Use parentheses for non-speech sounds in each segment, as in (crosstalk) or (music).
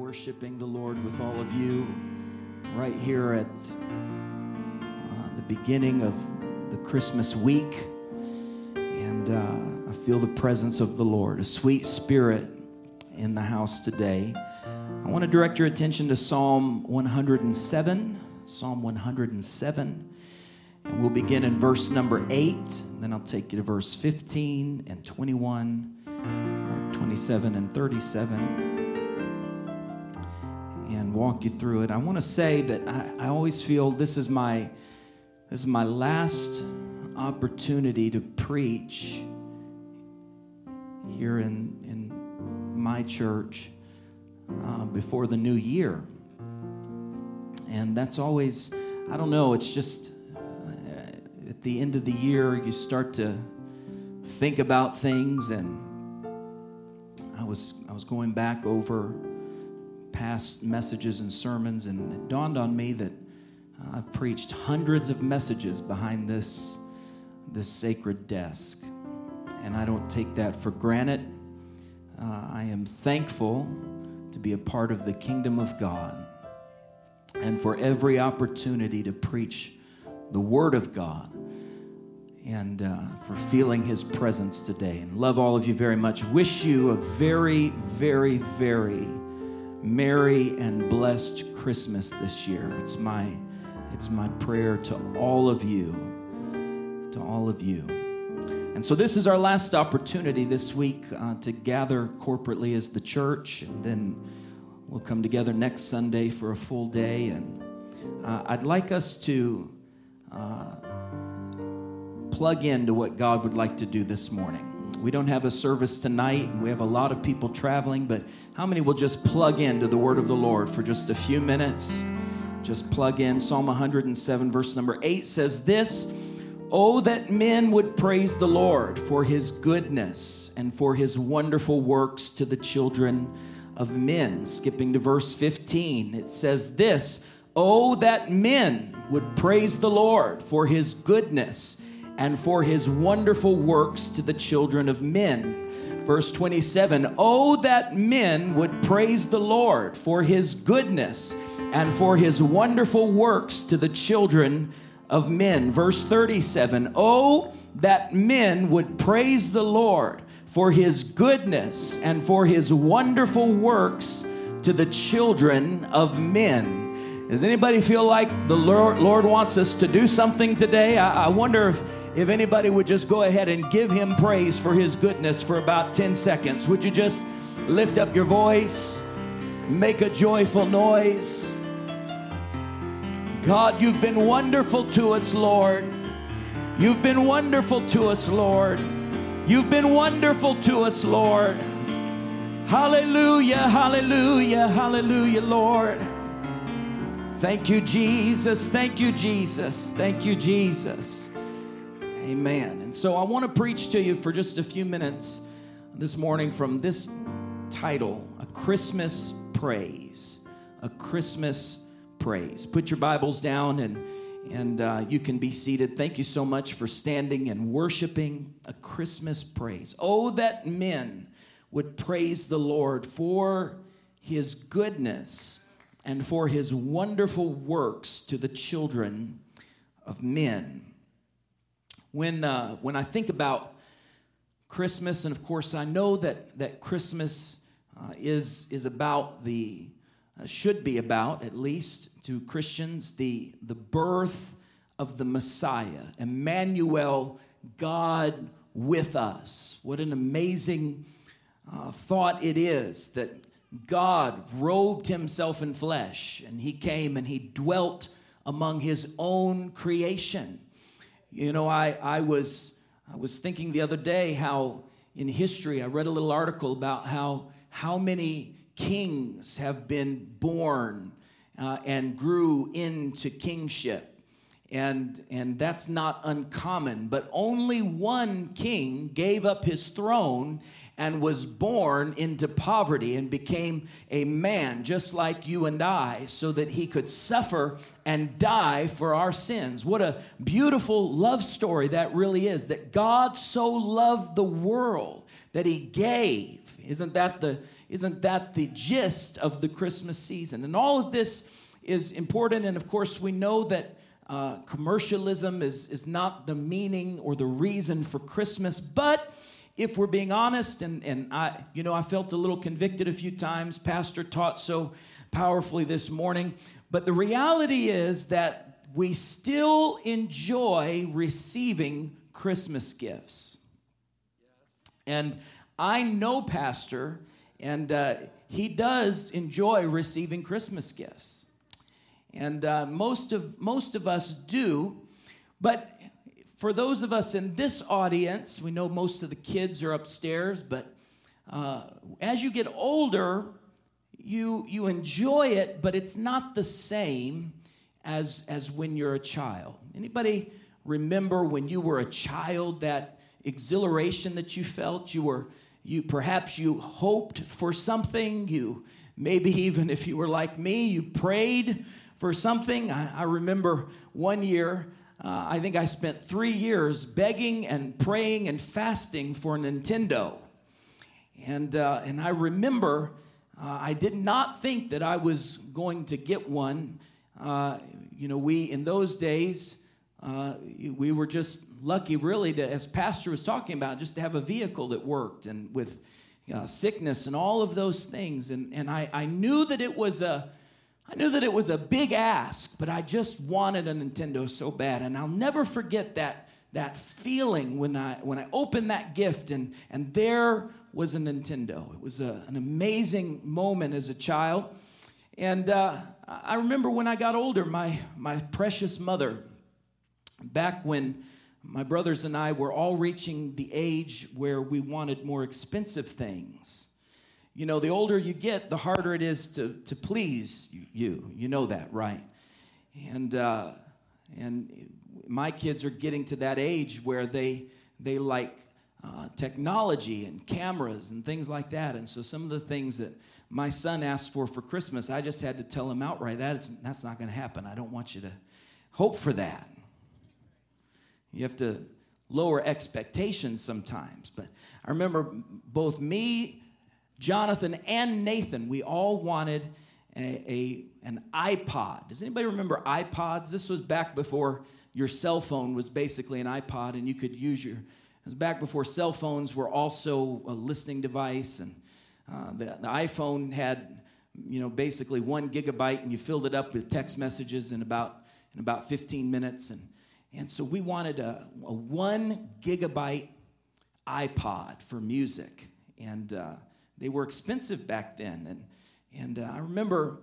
worshiping the Lord with all of you right here at uh, the beginning of the Christmas week. And uh, I feel the presence of the Lord, a sweet spirit in the house today. I want to direct your attention to Psalm 107. Psalm 107. And we'll begin in verse number 8. Then I'll take you to verse 15 and 21, 27 and 37 walk you through it. I want to say that I, I always feel this is my this is my last opportunity to preach here in in my church uh, before the new year, and that's always I don't know. It's just uh, at the end of the year you start to think about things and. I was I was going back over past messages and sermons, and it dawned on me that I've preached hundreds of messages behind this, this sacred desk. And I don't take that for granted. Uh, I am thankful to be a part of the kingdom of God and for every opportunity to preach the Word of God and uh, for feeling His presence today. And love all of you very much. Wish you a very, very, very merry and blessed Christmas this year. It's my it's my prayer to all of you. To all of you. And so this is our last opportunity this week uh, to gather corporately as the church and then we'll come together next Sunday for a full day and uh, I'd like us to uh, plug into what God would like to do this morning. We don't have a service tonight, we have a lot of people traveling, but how many will just plug into the word of the Lord for just a few minutes? Just plug in. Psalm 107, verse number 8 says this Oh, that men would praise the Lord for his goodness and for his wonderful works to the children of men. Skipping to verse 15, it says this Oh, that men would praise the Lord for his goodness and for his wonderful works to the children of men. Verse 27 Oh, that men would praise the Lord for his goodness and for his wonderful works to the children of men. Verse 37 Oh, that men would praise the Lord for his goodness and for his wonderful works to the children of men. Does anybody feel like the Lord, Lord wants us to do something today? I, I wonder if if anybody would just go ahead and give him praise for his goodness for about 10 seconds. Would you just lift up your voice, make a joyful noise? God, you've been wonderful to us, Lord. You've been wonderful to us, Lord. You've been wonderful to us, Lord. Hallelujah, hallelujah, hallelujah, Lord. Thank you, Jesus. Thank you, Jesus. Thank you, Jesus. Amen. And so I want to preach to you for just a few minutes this morning from this title A Christmas Praise. A Christmas Praise. Put your Bibles down and and uh, you can be seated. Thank you so much for standing and worshiping a Christmas praise. Oh, that men would praise the Lord for his goodness and for his wonderful works to the children of men when, uh, when I think about Christmas, and of course, I know that, that Christmas uh, is, is about the, uh, should be about, at least to Christians, the, the birth of the Messiah, Emmanuel, God with us. What an amazing uh, thought it is that God robed himself in flesh and he came and he dwelt among his own creation. You know, I, I, was, I was thinking the other day how in history, I read a little article about how, how many kings have been born uh, and grew into kingship. And, and that's not uncommon, but only one king gave up his throne and was born into poverty and became a man just like you and I so that he could suffer and die for our sins. What a beautiful love story that really is that God so loved the world that he gave. Isn't that the isn't that the gist of the Christmas season? And all of this is important. And of course, we know that uh, commercialism is, is not the meaning or the reason for Christmas. But if we're being honest, and, and I, you know, I felt a little convicted a few times. Pastor taught so powerfully this morning. But the reality is that we still enjoy receiving Christmas gifts. And I know Pastor, and uh, he does enjoy receiving Christmas gifts and uh, most of most of us do. But for those of us in this audience, we know most of the kids are upstairs. But uh, as you get older, you you enjoy it, but it's not the same as as when you're a child. Anybody remember when you were a child that exhilaration that you felt? You were you perhaps you hoped for something. You maybe even if you were like me, you prayed for something. I, I remember one year, uh, I think I spent three years begging and praying and fasting for Nintendo. And, uh, and I remember uh, I did not think that I was going to get one. Uh, you know, we, in those days, uh, we were just lucky, really, to, as Pastor was talking about, just to have a vehicle that worked and with uh, sickness and all of those things. And, and I, I knew that it was a, I knew that it was a big ask, but I just wanted a Nintendo so bad. And I'll never forget that, that feeling when I, when I opened that gift and, and there was a Nintendo. It was a, an amazing moment as a child. And uh, I remember when I got older, my, my precious mother, back when my brothers and I were all reaching the age where we wanted more expensive things you know, the older you get, the harder it is to, to please you. You know that, right? And, uh, and my kids are getting to that age where they, they like uh, technology and cameras and things like that. And so some of the things that my son asked for for Christmas, I just had to tell him outright that that's not going to happen. I don't want you to hope for that. You have to lower expectations sometimes. But I remember both me Jonathan and Nathan, we all wanted a, a, an iPod. Does anybody remember iPods? This was back before your cell phone was basically an iPod, and you could use your. It was back before cell phones were also a listening device, and uh, the, the iPhone had, you know, basically one gigabyte, and you filled it up with text messages in about in about 15 minutes, and and so we wanted a, a one gigabyte iPod for music, and uh, they were expensive back then. And, and uh, I remember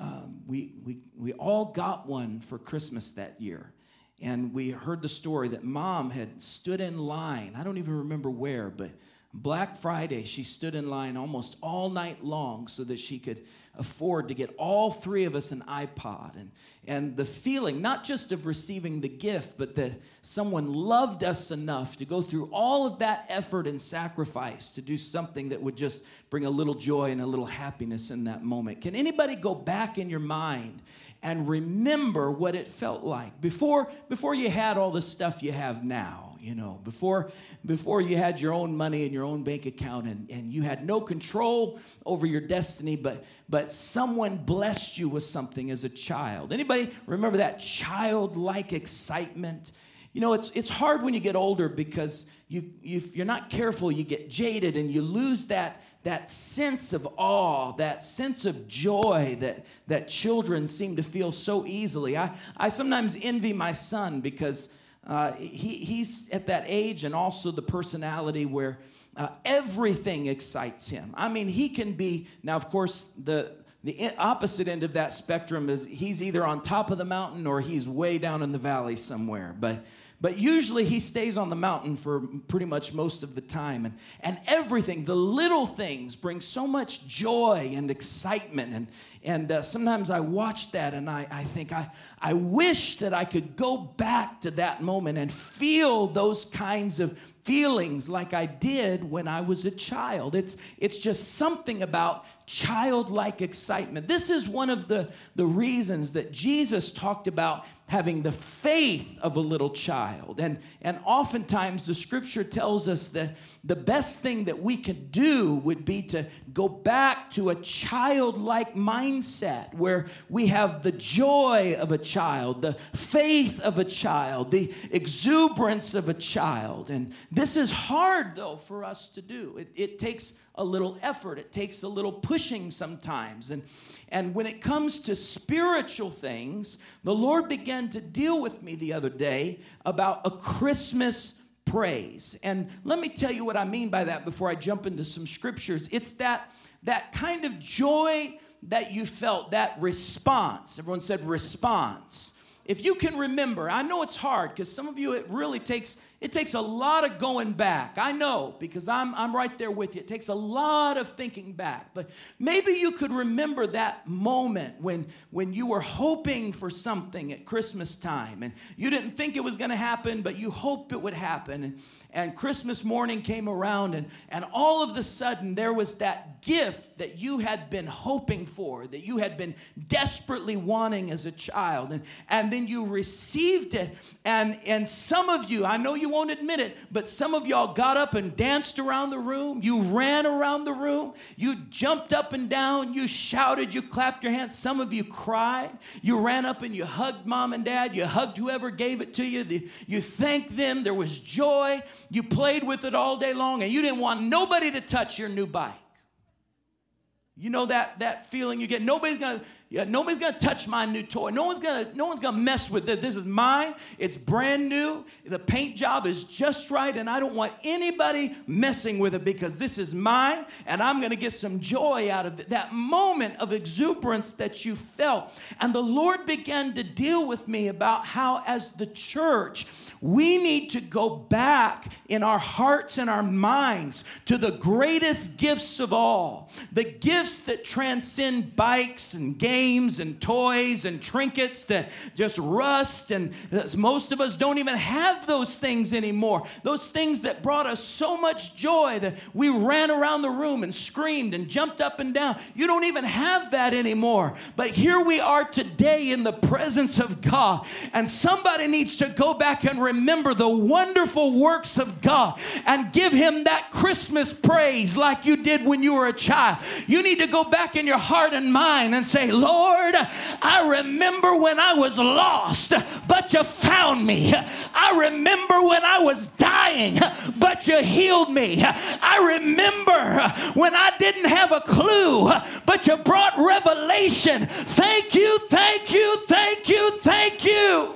um, we, we, we all got one for Christmas that year. And we heard the story that mom had stood in line. I don't even remember where, but Black Friday, she stood in line almost all night long so that she could afford to get all three of us an iPod. And, and the feeling, not just of receiving the gift, but that someone loved us enough to go through all of that effort and sacrifice to do something that would just bring a little joy and a little happiness in that moment. Can anybody go back in your mind and remember what it felt like before, before you had all the stuff you have now? You know, before, before you had your own money in your own bank account and, and you had no control over your destiny, but, but someone blessed you with something as a child. Anybody remember that childlike excitement? You know, it's, it's hard when you get older because you, if you're not careful, you get jaded and you lose that, that sense of awe, that sense of joy that, that children seem to feel so easily. I, I sometimes envy my son because uh, he, he's at that age and also the personality where uh, everything excites him. I mean, he can be, now, of course, the, the opposite end of that spectrum is he's either on top of the mountain or he's way down in the valley somewhere. But but usually he stays on the mountain for pretty much most of the time. And, and everything, the little things, bring so much joy and excitement. And, and uh, sometimes I watch that and I, I think, I, I wish that I could go back to that moment and feel those kinds of feelings like I did when I was a child. It's, it's just something about childlike excitement. This is one of the, the reasons that Jesus talked about having the faith of a little child. And, and oftentimes the scripture tells us that the best thing that we could do would be to go back to a childlike mindset where we have the joy of a child, the faith of a child, the exuberance of a child. And this is hard, though, for us to do. It, it takes a little effort, it takes a little pushing sometimes. And, and when it comes to spiritual things, the Lord began to deal with me the other day about a Christmas praise. And let me tell you what I mean by that before I jump into some scriptures. It's that that kind of joy that you felt, that response. Everyone said response. If you can remember, I know it's hard because some of you it really takes it takes a lot of going back. I know because I'm, I'm right there with you. It takes a lot of thinking back. But maybe you could remember that moment when, when you were hoping for something at Christmas time and you didn't think it was going to happen, but you hoped it would happen. And, and Christmas morning came around, and, and all of the sudden there was that gift that you had been hoping for, that you had been desperately wanting as a child. And, and then you received it. And, and some of you, I know you won't admit it, but some of y'all got up and danced around the room. You ran around the room. You jumped up and down. You shouted. You clapped your hands. Some of you cried. You ran up and you hugged mom and dad. You hugged whoever gave it to you. You thanked them. There was joy. You played with it all day long and you didn't want nobody to touch your new bike. You know that, that feeling you get. Nobody's gonna yeah, nobody's gonna touch my new toy. No one's gonna, no one's gonna mess with it. This is mine. It's brand new. The paint job is just right, and I don't want anybody messing with it because this is mine, and I'm gonna get some joy out of it. That moment of exuberance that you felt. And the Lord began to deal with me about how, as the church, we need to go back in our hearts and our minds to the greatest gifts of all, the gifts that transcend bikes and games games and toys and trinkets that just rust. And most of us don't even have those things anymore. Those things that brought us so much joy that we ran around the room and screamed and jumped up and down. You don't even have that anymore. But here we are today in the presence of God. And somebody needs to go back and remember the wonderful works of God and give Him that Christmas praise like you did when you were a child. You need to go back in your heart and mind and say, Lord, Lord, I remember when I was lost, but you found me. I remember when I was dying, but you healed me. I remember when I didn't have a clue, but you brought revelation. Thank you, thank you, thank you, thank you.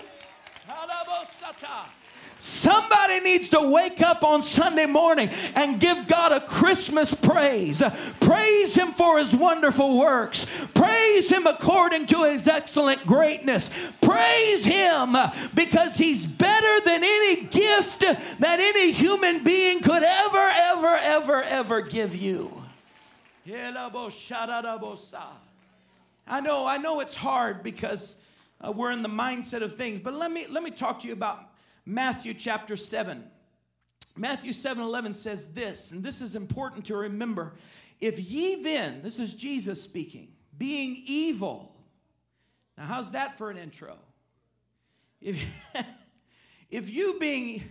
Somebody needs to wake up on Sunday morning and give God a Christmas praise. Praise Him for His wonderful works. Praise Him according to His excellent greatness. Praise Him because He's better than any gift that any human being could ever, ever, ever, ever give you. I know, I know it's hard because uh, we're in the mindset of things, but let me let me talk to you about Matthew chapter 7. Matthew 7 11 says this, and this is important to remember. If ye then, this is Jesus speaking, being evil. Now, how's that for an intro? If, (laughs) if you, being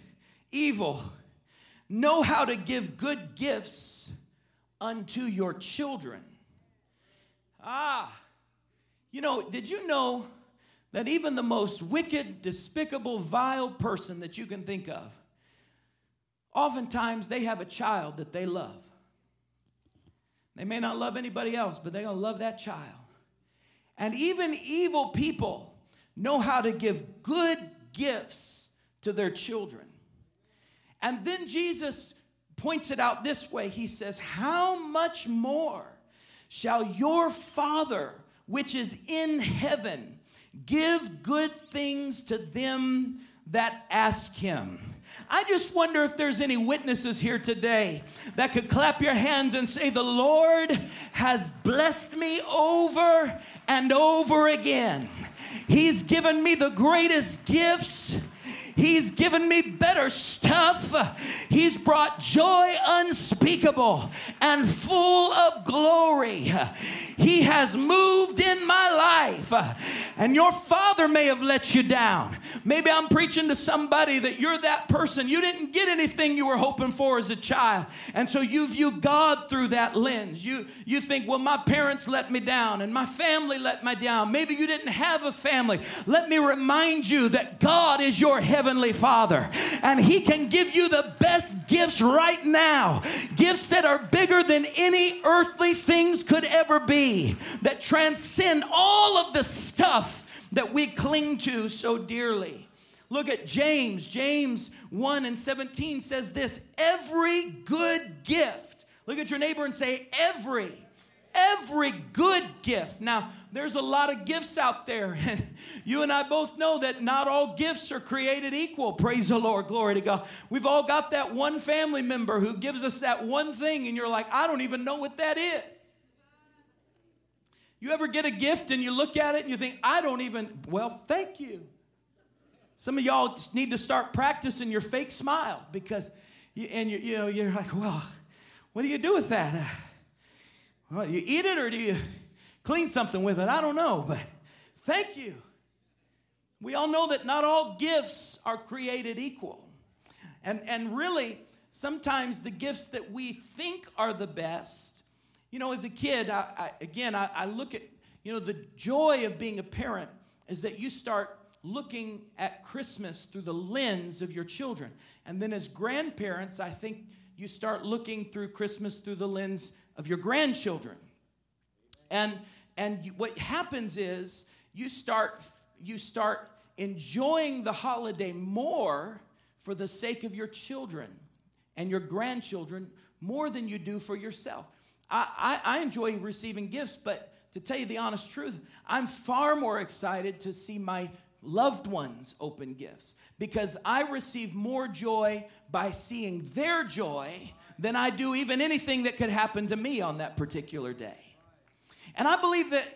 evil, know how to give good gifts unto your children. Ah, you know, did you know that even the most wicked, despicable, vile person that you can think of, oftentimes they have a child that they love. They may not love anybody else, but they're going to love that child. And even evil people know how to give good gifts to their children. And then Jesus points it out this way He says, How much more shall your Father, which is in heaven, Give good things to them that ask him. I just wonder if there's any witnesses here today that could clap your hands and say, The Lord has blessed me over and over again. He's given me the greatest gifts. He's given me better stuff. He's brought joy unspeakable and full of glory. He has moved in my life. Uh, and your father may have let you down. Maybe I'm preaching to somebody that you're that person. You didn't get anything you were hoping for as a child. And so you view God through that lens. You, you think, well, my parents let me down and my family let me down. Maybe you didn't have a family. Let me remind you that God is your heavenly father and he can give you the best gifts right now. Gifts that are bigger than any earthly things could ever be, that transcend all of the stuff that we cling to so dearly. Look at James. James 1 and 17 says this every good gift. Look at your neighbor and say, every. Every good gift. Now, there's a lot of gifts out there, (laughs) and you and I both know that not all gifts are created equal. Praise the Lord. Glory to God. We've all got that one family member who gives us that one thing, and you're like, I don't even know what that is. You ever get a gift and you look at it and you think, I don't even, well, thank you. Some of y'all need to start practicing your fake smile because, you, and you, you know, you're like, well, what do you do with that? Uh, well, you eat it or do you clean something with it? I don't know, but thank you. We all know that not all gifts are created equal. And, and really, sometimes the gifts that we think are the best you know, as a kid, I, I, again, I, I look at, you know, the joy of being a parent is that you start looking at Christmas through the lens of your children. And then as grandparents, I think you start looking through Christmas through the lens of your grandchildren. And and you, what happens is you start you start enjoying the holiday more for the sake of your children and your grandchildren more than you do for yourself. I, I, enjoy receiving gifts, but to tell you the honest truth, I'm far more excited to see my loved ones open gifts because I receive more joy by seeing their joy than I do even anything that could happen to me on that particular day. And I believe that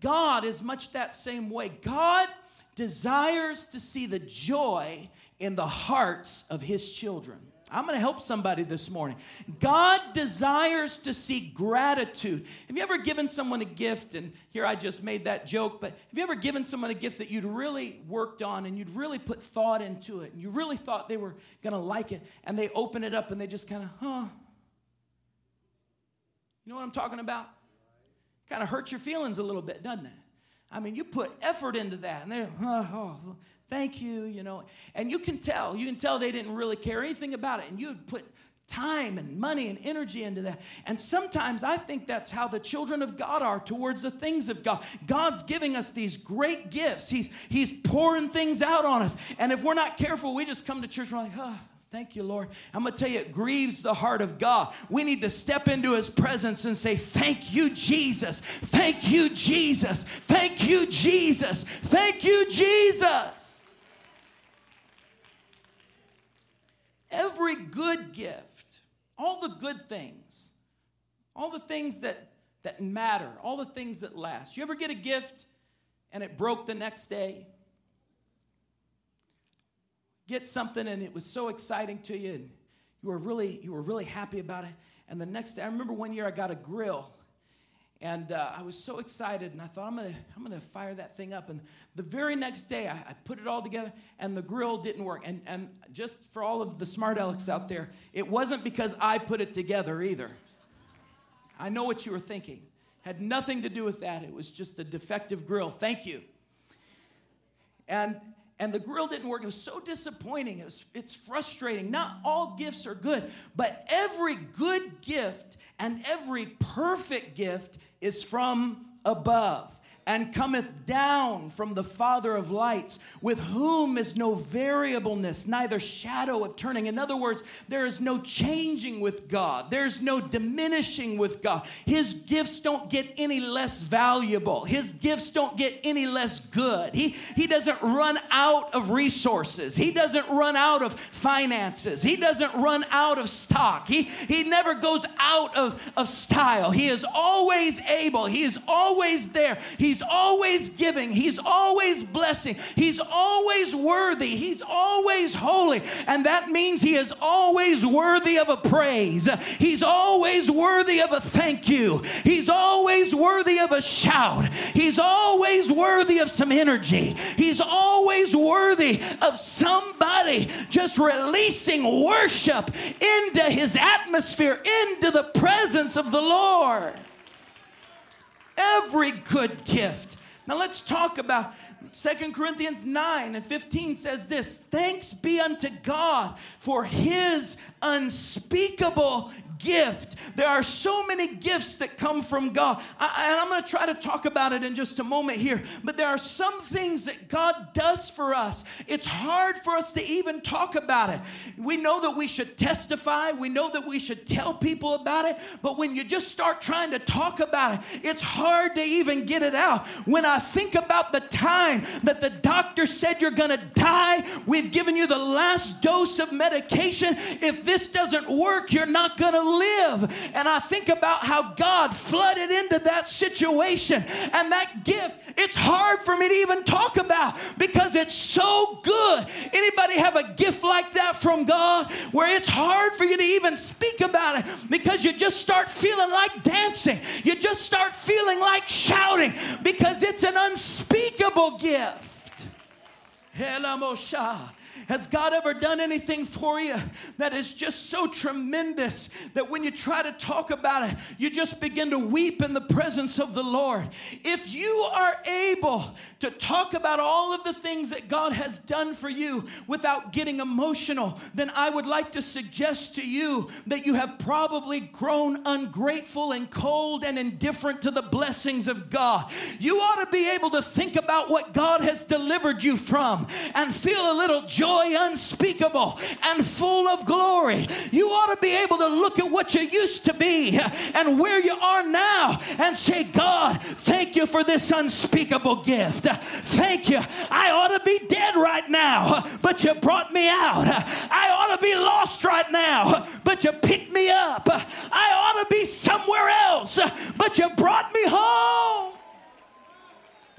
God is much that same way. God desires to see the joy in the hearts of his children. I'm going to help somebody this morning. God desires to see gratitude. Have you ever given someone a gift? And here I just made that joke, but have you ever given someone a gift that you'd really worked on and you'd really put thought into it and you really thought they were going to like it and they open it up and they just kind of, huh? You know what I'm talking about? Kind of hurts your feelings a little bit, doesn't it? I mean, you put effort into that, and they're, oh, oh, thank you, you know. And you can tell, you can tell they didn't really care anything about it. And you would put time and money and energy into that. And sometimes I think that's how the children of God are towards the things of God. God's giving us these great gifts. He's He's pouring things out on us. And if we're not careful, we just come to church and we're like, oh, Thank you, Lord. I'm going to tell you, it grieves the heart of God. We need to step into His presence and say, Thank you, Jesus. Thank you, Jesus. Thank you, Jesus. Thank you, Jesus. Every good gift, all the good things, all the things that, that matter, all the things that last. You ever get a gift and it broke the next day? get something and it was so exciting to you and you were really you were really happy about it and the next day i remember one year i got a grill and uh, i was so excited and i thought i'm gonna i'm gonna fire that thing up. And the very next day I, I, put it all together and the grill didn't work. And, and just for all of the smart alecks out there it wasn't because i put it together either. I know what you were thinking. Had nothing to do with that. It was just a defective grill. Thank you. And and the grill didn't work. It was so disappointing. It was, it's frustrating. Not all gifts are good, but every good gift and every perfect gift is from above and cometh down from the Father of lights, with whom is no variableness, neither shadow of turning. In other words, there is no changing with God, there's no diminishing with God. His gifts don't get any less valuable, His gifts don't get any less good. He, he doesn't run out of resources, He doesn't run out of finances, He doesn't run out of stock, He, he never goes out of, of style. He is always able, He is always there. He He's always giving, He's always blessing, He's always worthy, He's always holy. And that means He is always worthy of a praise. He's always worthy of a thank you. He's always worthy of a shout. He's always worthy of some energy. He's always worthy of somebody just releasing worship into His atmosphere, into the presence of the Lord. Every good gift. Now let's talk about Second Corinthians 9 and 15 says this Thanks be unto God for his unspeakable gift. There are so many gifts that come from God. I, and I'm going to try to talk about it in just a moment here. But there are some things that God does for us. It's hard for us to even talk about it. We know that we should testify, we know that we should tell people about it. But when you just start trying to talk about it, it's hard to even get it out. When I think about the time that the doctor said you're going to die, we've given you the last dose of medication. If this doesn't work, you're not going to live. And I think about how God flooded into that situation and that gift. It's hard for me to even talk about because it's so good. Anybody have a gift like that from God where it's hard for you to even speak about it because you just start feeling like dancing. You just start feeling like shouting because it's an unspeakable gift. Has God ever done anything for you that is just so tremendous that when you try to talk about it, you just begin to weep in the presence of the Lord? If you are able to talk about all of the things that God has done for you without getting emotional, then I would like to suggest to you that you have probably grown ungrateful and cold and indifferent to the blessings of God. You ought to be able to think about what God has delivered you from and feel a little joy joy unspeakable and full of glory. You ought to be able to look at what you used to be and where you are now and say, God, thank you for this unspeakable gift. Thank you. I ought to be dead right now, but you brought me out. I ought to be lost right now, but you picked me up. I ought to be somewhere else, but you brought me home.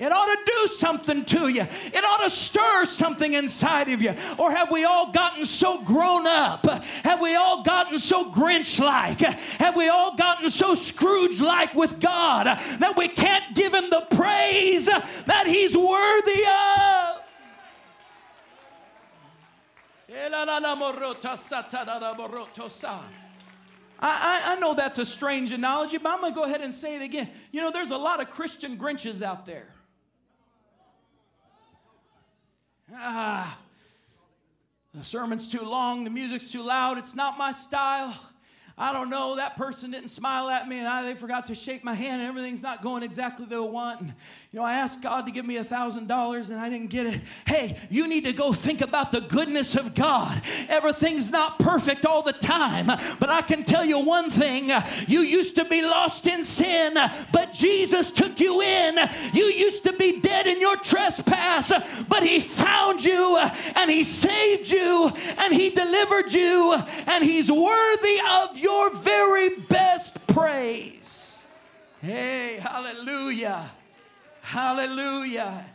It ought to do something to you. It ought to stir something inside of you. Or have we all gotten so grown up? Have we all gotten so Grinch like? Have we all gotten so Scrooge like with God that we can't give Him the praise that He's worthy of? I, I, know that's a strange analogy, but I'm going to go ahead and say it again. You know, there's a lot of Christian Grinches out there. Ah, the sermon's too long, the music's too loud, it's not my style. I don't know, that person didn't smile at me and I, they forgot to shake my hand and everything's not going exactly the way I want. And, you know, I asked God to give me a thousand dollars and I didn't get it. Hey, you need to go think about the goodness of God. Everything's not perfect all the time, but I can tell you one thing. You used to be lost in sin, but Jesus took you in. You used to be dead in your trespass, but he found you and he saved you and he delivered you and he's worthy of your very best praise. Hey, hallelujah. Hallelujah.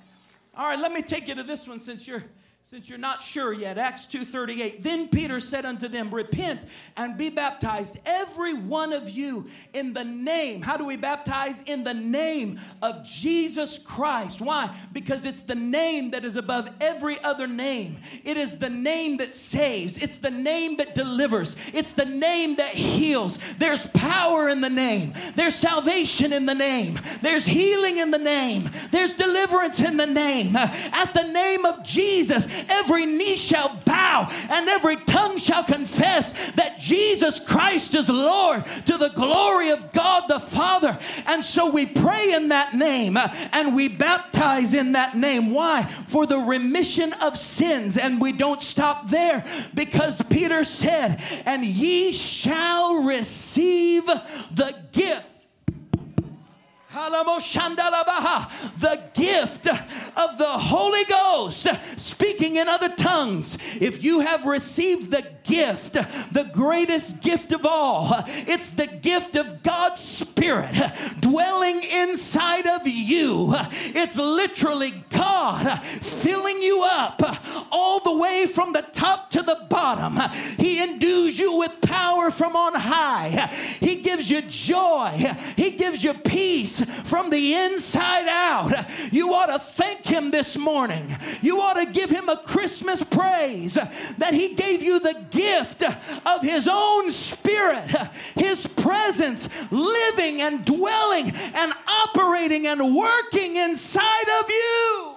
All right, let me take you to this one since you're since you're not sure yet acts 2.38 then peter said unto them repent and be baptized every one of you in the name how do we baptize? In the name of jesus christ. Why? Because it's the name that is above every other name. It is the name that saves. It's the name that delivers. It's the name that heals. There's power in the name. There's salvation in the name. There's healing in the name. There's deliverance in the name. At the name of jesus every knee shall bow and every tongue shall confess that Jesus Christ is Lord to the glory of God the Father. And so we pray in that name uh, and we baptize in that name. Why? For the remission of sins. And we don't stop there because Peter said, And ye shall receive the gift the gift of the Holy Ghost, speaking in other tongues. If you have received the gift, the greatest gift of all, it's the gift of God's Spirit dwelling inside of you. It's literally God filling you up all the way from the top to the bottom. He endues you with power from on high. He gives you joy. He gives you peace from the inside out. You ought to thank Him this morning. You ought to give Him a Christmas praise that He gave you the gift of His own Spirit, His presence living and dwelling and operating and working inside of you.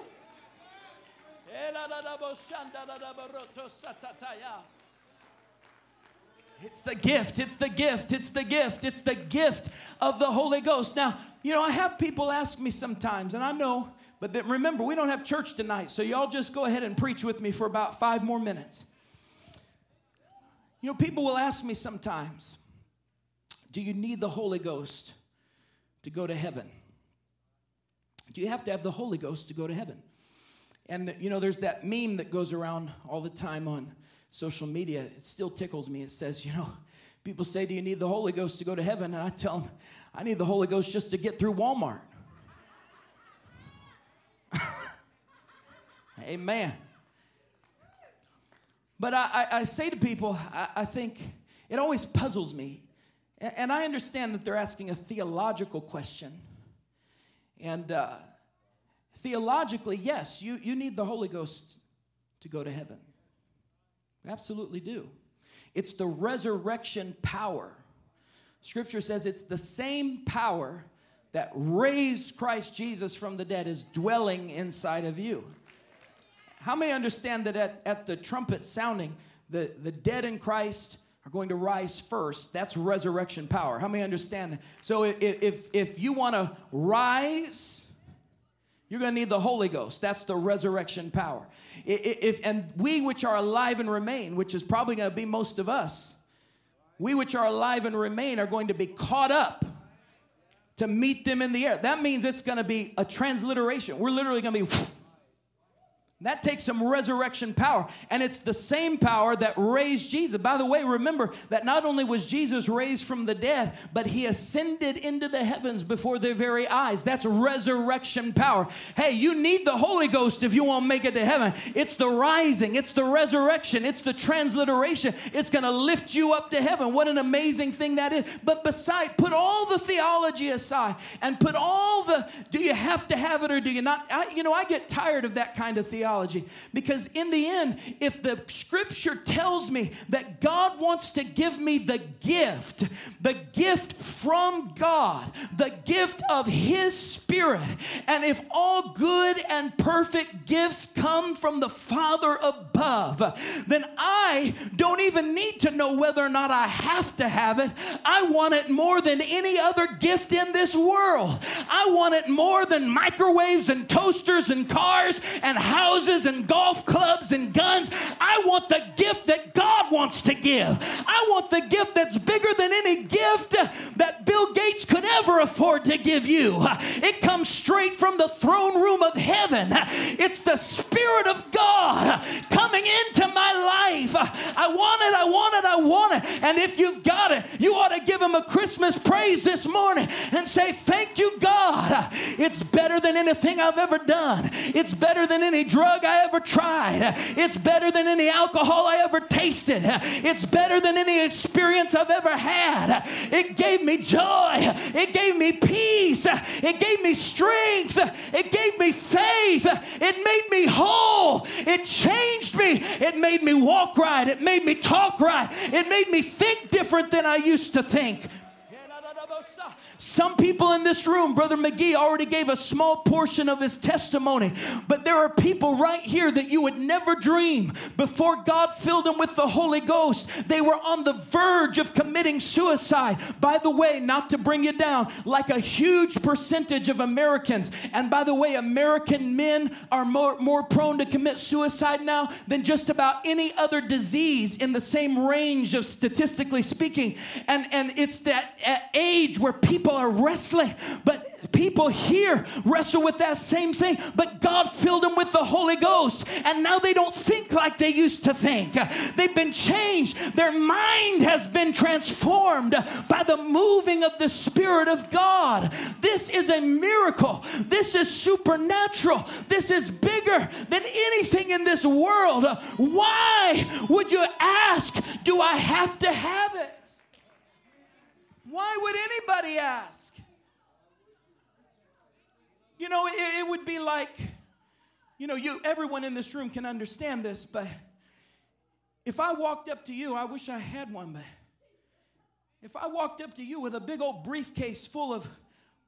It's the gift, it's the gift, it's the gift, it's the gift of the Holy Ghost. Now, you know, I have people ask me sometimes, and I know, but that, remember, we don't have church tonight, so y'all just go ahead and preach with me for about five more minutes. You know, people will ask me sometimes, do you need the Holy Ghost to go to heaven? Do you have to have the Holy Ghost to go to heaven? And, you know, there's that meme that goes around all the time on social media. It still tickles me. It says, you know, people say, Do you need the Holy Ghost to go to heaven? And I tell them, I need the Holy Ghost just to get through Walmart. (laughs) Amen. But I, I, I, say to people, I, I, think it always puzzles me. And, and, I understand that they're asking a theological question. And uh, theologically, yes, you, you need the Holy Ghost to go to heaven. Absolutely do. It's the resurrection power. Scripture says it's the same power that raised Christ Jesus from the dead is dwelling inside of you. How many understand that at, at the trumpet sounding, the, the dead in Christ are going to rise first? That's resurrection power. How many understand that? So if, if, if you want to rise, you're going to need the Holy Ghost. That's the resurrection power. If, and we which are alive and remain, which is probably going to be most of us, we which are alive and remain are going to be caught up to meet them in the air. That means it's going to be a transliteration. We're literally going to be that takes some resurrection power. And it's the same power that raised Jesus. By the way, remember that not only was Jesus raised from the dead, but he ascended into the heavens before their very eyes. That's resurrection power. Hey, you need the Holy Ghost if you want to make it to heaven. It's the rising, it's the resurrection, it's the transliteration. It's going to lift you up to heaven. What an amazing thing that is. But beside, put all the theology aside and put all the do you have to have it or do you not? I, you know, I get tired of that kind of theology theology. Because in the end, if the scripture tells me that God wants to give me the gift, the gift from God, the gift of His Spirit, and if all good and perfect gifts come from the Father above, then I don't even need to know whether or not I have to have it. I want it more than any other gift in this world. I want it more than microwaves and toasters and cars and houses houses and golf clubs and guns. I want the gift that God wants to give. I want the gift that's bigger than any gift that Bill Gates could ever afford to give you. It comes straight from the throne room of heaven. It's the Spirit of God coming into my life. I want it, I want it, I want it. And if you've got it, you ought to give Him a Christmas praise this morning and say, Thank you, God. It's better than anything I've ever done, it's better than any drug drug I ever tried. It's better than any alcohol I ever tasted. It's better than any experience I've ever had. It gave me joy. It gave me peace. It gave me strength. It gave me faith. It made me whole. It changed me. It made me walk right. It made me talk right. It made me think different than I used to think. Some people in this room, Brother McGee already gave a small portion of his testimony, but there are people right here that you would never dream before God filled them with the Holy Ghost. They were on the verge of committing suicide. By the way, not to bring you down, like a huge percentage of Americans, and by the way, American men are more, more prone to commit suicide now than just about any other disease in the same range of statistically speaking. And, and it's that age where people are wrestling. But people here wrestle with that same thing, but God filled them with the Holy Ghost. And now they don't think like they used to think. They've been changed. Their mind has been transformed by the moving of the Spirit of God. This is a miracle. This is supernatural. This is bigger than anything in this world. Why would you ask, Do I have to have it? Why would anybody ask? You know, it, it, would be like, you know, you everyone in this room can understand this, but if I walked up to you, I wish I had one, but if I walked up to you with a big old briefcase full of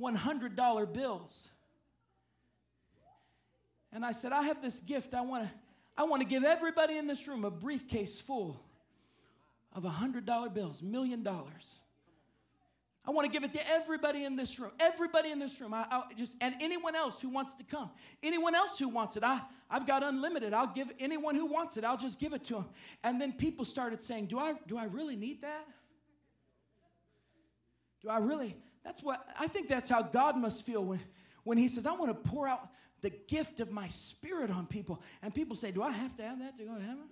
$100 bills, and I said, I have this gift, I want to I want to give everybody in this room a briefcase full of $100 bills, million dollars. I want to give it to everybody in this room. Everybody in this room. I, I, just and anyone else who wants to come. Anyone else who wants it. I, I've got unlimited. I'll give anyone who wants it. I'll just give it to them. And then people started saying, "Do I do I really need that? Do I really?" That's what I think. That's how God must feel when when He says, "I want to pour out the gift of my Spirit on people." And people say, "Do I have to have that to go to heaven?"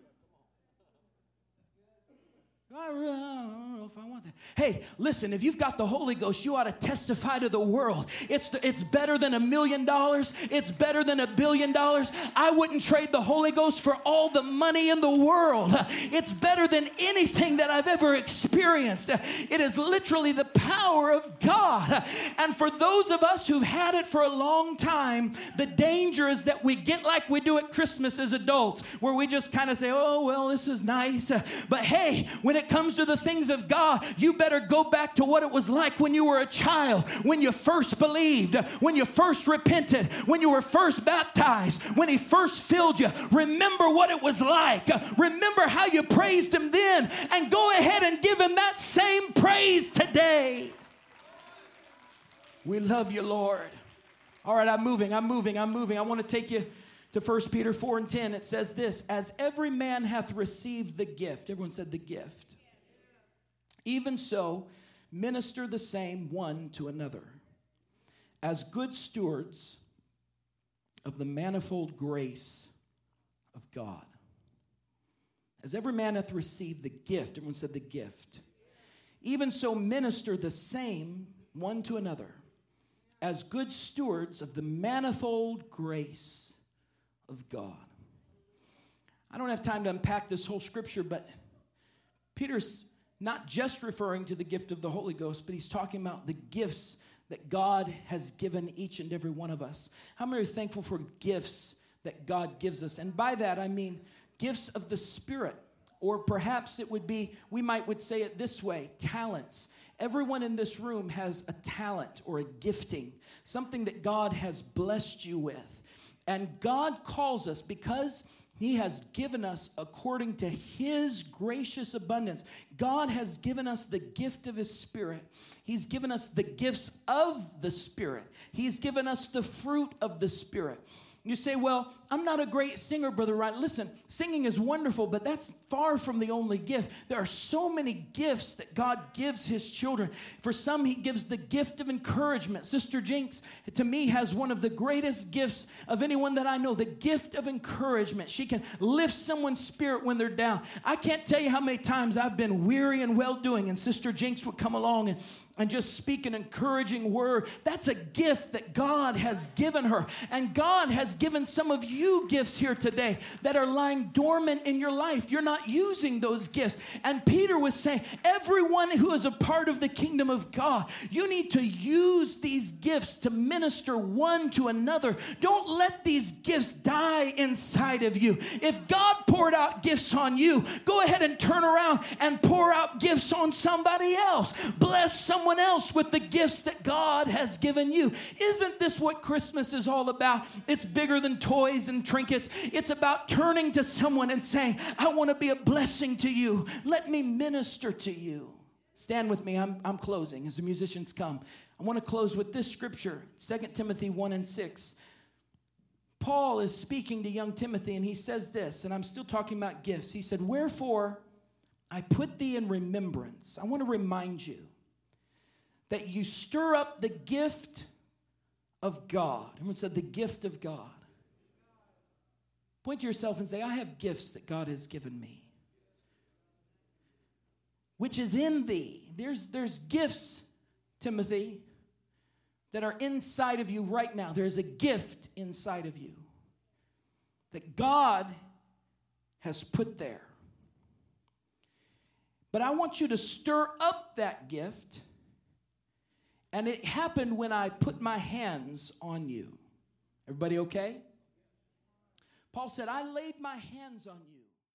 I don't know if I want that. Hey, listen, if you've got the Holy Ghost, you ought to testify to the world. It's, the, it's better than a million dollars, it's better than a billion dollars. I wouldn't trade the Holy Ghost for all the money in the world. It's better than anything that I've ever experienced. It is literally the power of God. And for those of us who've had it for a long time, the danger is that we get like we do at Christmas as adults, where we just kind of say, oh, well, this is nice. But hey, when it it comes to the things of God, you better go back to what it was like when you were a child, when you first believed, when you first repented, when you were first baptized, when He first filled you. Remember what it was like. Remember how you praised Him then, and go ahead and give Him that same praise today. We love you, Lord. All right, I'm moving, I'm moving, I'm moving. I want to take you to 1 Peter 4 and 10. It says this As every man hath received the gift, everyone said the gift. Even so, minister the same one to another, as good stewards of the manifold grace of God. As every man hath received the gift, everyone said the gift, even so minister the same one to another, as good stewards of the manifold grace of God. I don't have time to unpack this whole scripture, but Peter's not just referring to the gift of the Holy Ghost, but he's talking about the gifts that God has given each and every one of us. How many are thankful for gifts that God gives us? And by that, I mean gifts of the Spirit. Or perhaps it would be, we might would say it this way, talents. Everyone in this room has a talent or a gifting, something that God has blessed you with. And God calls us because he has given us according to His gracious abundance. God has given us the gift of His Spirit. He's given us the gifts of the Spirit. He's given us the fruit of the Spirit. You say, Well, I'm not a great singer, Brother Ryan. Listen, singing is wonderful, but that's far from the only gift. There are so many gifts that God gives His children. For some, He gives the gift of encouragement. Sister Jinx, to me, has one of the greatest gifts of anyone that I know the gift of encouragement. She can lift someone's spirit when they're down. I can't tell you how many times I've been weary and well doing, and Sister Jinx would come along and and just speak an encouraging word. That's a gift that God has given her. And God has given some of you gifts here today that are lying dormant in your life. You're not using those gifts. And Peter was saying, everyone who is a part of the kingdom of God, you need to use these gifts to minister one to another. Don't let these gifts die inside of you. If God poured out gifts on you, go ahead and turn around and pour out gifts on somebody else. Bless someone else with the gifts that God has given you. Isn't this what Christmas is all about? It's bigger than toys and trinkets. It's about turning to someone and saying, I want to be a blessing to you. Let me minister to you. Stand with me. I'm, I'm closing as the musicians come. I want to close with this scripture 2 Timothy 1 and 6. Paul is speaking to young Timothy, and he says this, and I'm still talking about gifts. He said, Wherefore I put thee in remembrance. I want to remind you that you stir up the gift of God. Everyone said, the gift of God. Point to yourself and say, I have gifts that God has given me, which is in thee. There's, there's gifts, Timothy, that are inside of you right now. There's a gift inside of you that God has put there. But I want you to stir up that gift. And it happened when I put my hands on you. Everybody okay? Paul said, I laid my hands on you